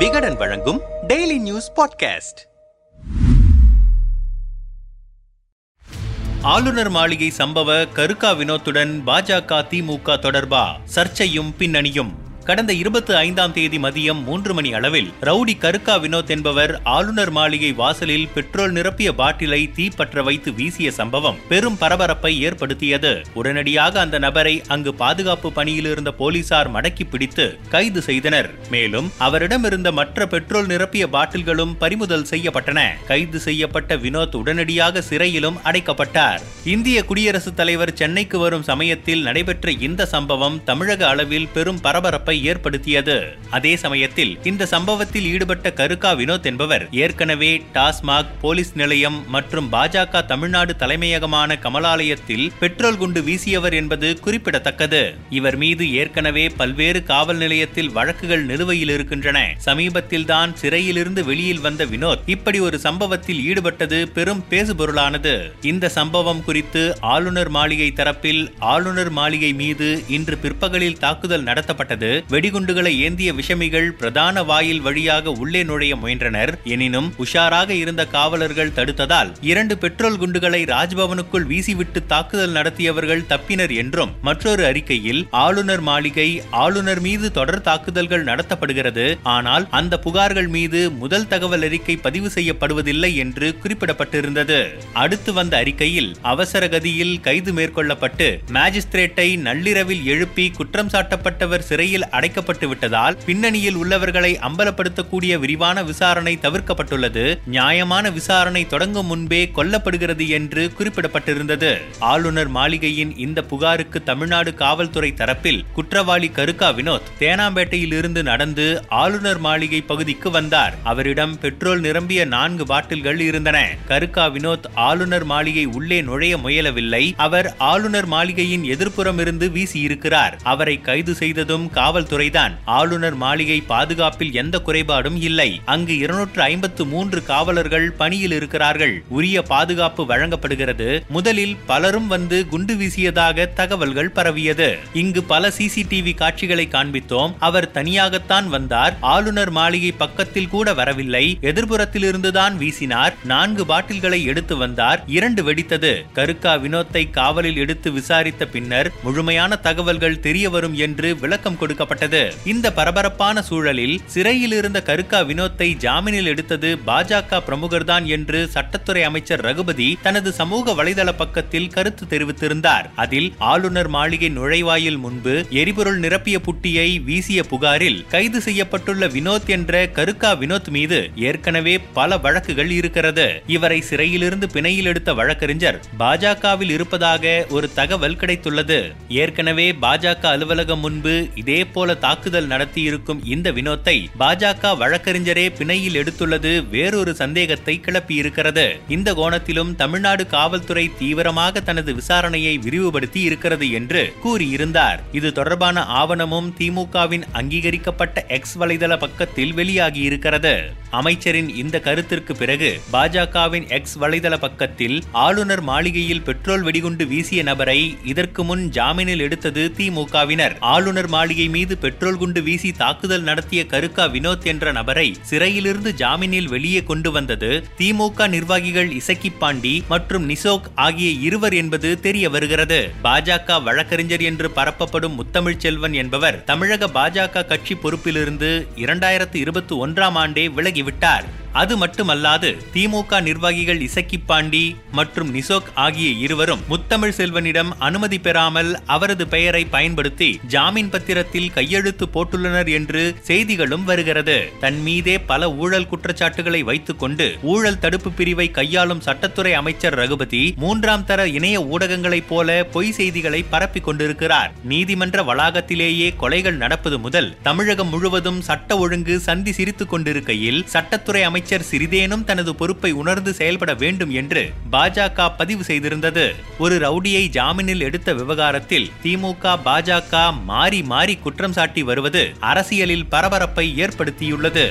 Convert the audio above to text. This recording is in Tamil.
விகடன் வழங்கும் டெய்லி நியூஸ் பாட்காஸ்ட் ஆளுநர் மாளிகை சம்பவ கருக்கா வினோத்துடன் பாஜக திமுக தொடர்பா? சர்ச்சையும் பின்னணியும். கடந்த இருபத்தி ஐந்தாம் தேதி மதியம் மூன்று மணி அளவில் ரவுடி கருக்கா வினோத் என்பவர் ஆளுநர் மாளிகை வாசலில் பெட்ரோல் நிரப்பிய பாட்டிலை தீப்பற்ற வைத்து வீசிய சம்பவம் பெரும் பரபரப்பை ஏற்படுத்தியது. உடனடியாக அந்த நபரை அங்கு பாதுகாப்பு பணியில் இருந்த போலீசார் மடக்கி பிடித்து கைது செய்தனர். மேலும் அவரிடம் இருந்த மற்ற பெட்ரோல் நிரப்பிய பாட்டில்களும் பறிமுதல் செய்யப்பட்டன. கைது செய்யப்பட்ட வினோத் உடனடியாக சிறையிலும் அடைக்கப்பட்டார். இந்திய குடியரசுத் தலைவர் சென்னைக்கு வரும் சமயத்தில் நடைபெற்ற இந்த சம்பவம் தமிழக அளவில் பெரும் பரபரப்பை ஏற்படுத்தியது. அதே சமயத்தில் இந்த சம்பவத்தில் ஈடுபட்ட கருக்கா வினோத் என்பவர் ஏற்கனவே டாஸ்மாக் போலீஸ் நிலையம் மற்றும் பாஜக தமிழ்நாடு தலைமையகமான கமலாலயத்தில் பெட்ரோல் குண்டு வீசியவர் என்பது குறிப்பிடத்தக்கது. இவர் மீது ஏற்கனவே பல்வேறு காவல் நிலையத்தில் வழக்குகள் நிலுவையில் இருக்கின்றன. சமீபத்தில் தான் சிறையிலிருந்து வெளியில் வந்த வினோத் இப்படி ஒரு சம்பவத்தில் ஈடுபட்டது பெரும் பேசுபொருளானது. இந்த சம்பவம் குறித்து ஆளுநர் மாளிகை தரப்பில் ஆளுநர் மாளிகை மீது இன்று பிற்பகலில் தாக்குதல் நடத்தப்பட்டது. வெடிகுண்டுகளை ஏந்திய விஷமிகள் பிரதான வாயில் வழியாக உள்ளே நுழைய முயன்றனர். எனினும் உஷாராக இருந்த காவலர்கள் தடுத்ததால் இரண்டு பெட்ரோல் குண்டுகளை ராஜ்பவனுக்குள் வீசிவிட்டு தாக்குதல் நடத்தியவர்கள் தப்பினர் என்றும் மற்றொரு அறிக்கையில் ஆளுநர் மாளிகை ஆளுநர் மீது தொடர் தாக்குதல்கள் நடத்தப்படுகிறது. ஆனால் அந்த புகார்கள் மீது முதல் தகவல் அறிக்கை பதிவு செய்யப்படுவதில்லை என்று குறிப்பிடப்பட்டிருந்தது. அடுத்து வந்த அறிக்கையில் அவசர கதியில் கைது மேற்கொள்ளப்பட்டு மேஜிஸ்திரேட்டை நள்ளிரவில் எழுப்பி குற்றம் சாட்டப்பட்டவர் சிறையில் அடைக்கப்பட்டு விட்டதால் பின்னணியில் உள்ளவர்களை அம்பலப்படுத்தக்கூடிய விரிவான விசாரணை தவிர்க்கப்பட்டுள்ளது. நியாயமான விசாரணை தொடங்கும் முன்பே கொல்லப்படுகிறது என்று குறிப்பிடப்பட்டிருந்தது. ஆளுநர் மாளிகையின் இந்த புகாருக்கு தமிழ்நாடு காவல்துறை தரப்பில் குற்றவாளி கருக்கா வினோத் தேனாம்பேட்டையில் இருந்து நடந்து ஆளுநர் மாளிகை பகுதிக்கு வந்தார். அவரிடம் பெட்ரோல் நிரம்பிய நான்கு பாட்டில்கள் இருந்தன. கருக்கா வினோத் ஆளுநர் மாளிகை உள்ளே நுழைய முயலவில்லை. அவர் ஆளுநர் மாளிகையின் எதிர்ப்புறம் இருந்து வீசியிருக்கிறார். அவரை கைது செய்ததும் காவல் காவல்துறைதான். ஆளுநர் மாளிகை பாதுகாப்பில் எந்த குறைபாடும் இல்லை. அங்கு இருநூற்று ஐம்பத்து மூன்று காவலர்கள் பணியில் இருக்கிறார்கள். உரிய பாதுகாப்பு வழங்கப்படுகிறது. முதலில் பலரும் வந்து குண்டு வீசியதாக தகவல்கள் பரவியது. இங்கு பல சிசிடிவி காட்சிகளை காண்பித்தோம். அவர் தனியாகத்தான் வந்தார். ஆளுநர் மாளிகை பக்கத்தில் கூட வரவில்லை. எதிர்புறத்தில் இருந்துதான் வீசினார். நான்கு பாட்டில்களை எடுத்து வந்தார். இரண்டு வெடித்தது. கருக்கா வினோத்தை காவலில் எடுத்து விசாரித்த பின்னர் முழுமையான தகவல்கள் தெரிய வரும் என்று விளக்கம் கொடுக்க கொடுக்கப்பட்டது இந்த பரபரப்பான சூழலில் சிறையில் இருந்த கருக்கா வினோத்தை ஜாமீனில் எடுத்தது பாஜக பிரமுகர்தான் என்று சட்டத்துறை அமைச்சர் ரகுபதி தனது சமூக வலைதள பக்கத்தில் கருத்து தெரிவித்திருந்தார். அதில் ஆளுநர் மாளிகை நுழைவாயில் முன்பு எரிபொருள் நிரப்பிய புட்டியை வீசிய புகாரில் கைது செய்யப்பட்டுள்ள வினோத் என்ற கருக்கா வினோத் மீது ஏற்கனவே பல வழக்குகள் இருக்கிறது. இவரை சிறையிலிருந்து பிணையில் எடுத்த வழக்கறிஞர் பாஜகவில் இருப்பதாக ஒரு தகவல் கிடைத்துள்ளது. ஏற்கனவே பாஜக அலுவலகம் முன்பு இதே போல தாக்குதல் நடத்தியிருக்கும் இந்த வினோத்தை பாஜக வழக்கறிஞரே பிணையில் எடுத்துள்ளது வேறொரு சந்தேகத்தை கிளப்பியிருக்கிறது. இந்த கோணத்திலும் தமிழ்நாடு காவல்துறை தீவிரமாக தனது விசாரணையை விரிவுபடுத்தி இருக்கிறது என்று கூறியிருந்தார். இது தொடர்பான ஆவணமும் திமுகவின் அங்கீகரிக்கப்பட்ட எக்ஸ் வலைதள பக்கத்தில் வெளியாகி இருக்கிறது அமைச்சரின் இந்த கருத்திற்கு பிறகு பாஜகவின் எக்ஸ் வலைதள பக்கத்தில் ஆளுநர் மாளிகையில் பெட்ரோல் வெடிகுண்டு வீசிய நபரை இதற்கு முன் ஜாமீனில் எடுத்தது திமுகவினர். ஆளுநர் மாளிகை மீது பெட்ரோல் குண்டு வீசி தாக்குதல் நடத்திய கருக்கா வினோத் என்ற நபரை சிறையிலிருந்து ஜாமீனில் வெளியே கொண்டு வந்தது திமுக நிர்வாகிகள் இசக்கி பாண்டி மற்றும் நிசோக் ஆகிய இருவர் என்பது தெரிய வருகிறது. பாஜக வழக்கறிஞர் என்று பரப்பப்படும் முத்தமிழ் செல்வன் என்பவர் தமிழக பாஜக கட்சி பொறுப்பிலிருந்து இரண்டாயிரத்து இருபத்தி ஒன்றாம் ஆண்டே விலகிவிட்டார். அது மட்டுமல்லாது திமுக நிர்வாகிகள் இசக்கி பாண்டி மற்றும் நிசோக் ஆகிய இருவரும் முத்தமிழ் செல்வனிடம் அனுமதி பெறாமல் அவரது பெயரை பயன்படுத்தி ஜாமீன் பத்திரத்தில் கையெழுத்து போட்டுள்ளனர் என்று செய்திகளும் வருகிறது. தன் மீதே பல ஊழல் குற்றச்சாட்டுகளை வைத்துக் கொண்டு ஊழல் தடுப்பு பிரிவை கையாளும் சட்டத்துறை அமைச்சர் ரகுபதி மூன்றாம் தர இணைய ஊடகங்களைப் போல பொய் செய்திகளை பரப்பிக் கொண்டிருக்கிறார். நீதிமன்ற வளாகத்திலேயே கொலைகள் நடப்பது முதல் தமிழகம் முழுவதும் சட்ட ஒழுங்கு சந்தி சிரித்துக் கொண்டிருக்கையில் சட்டத்துறை அமைச்சர் சிறிதேனும் தனது பொறுப்பை உணர்ந்து செயல்பட வேண்டும் என்று பாஜக பதிவு செய்திருந்தது. ஒரு ரவுடியை ஜாமீனில் எடுத்த விவகாரத்தில் திமுக பாஜக மாறி மாறி குற்றம் சாட்டி வருவது அரசியலில் பரபரப்பை ஏற்படுத்தியுள்ளது.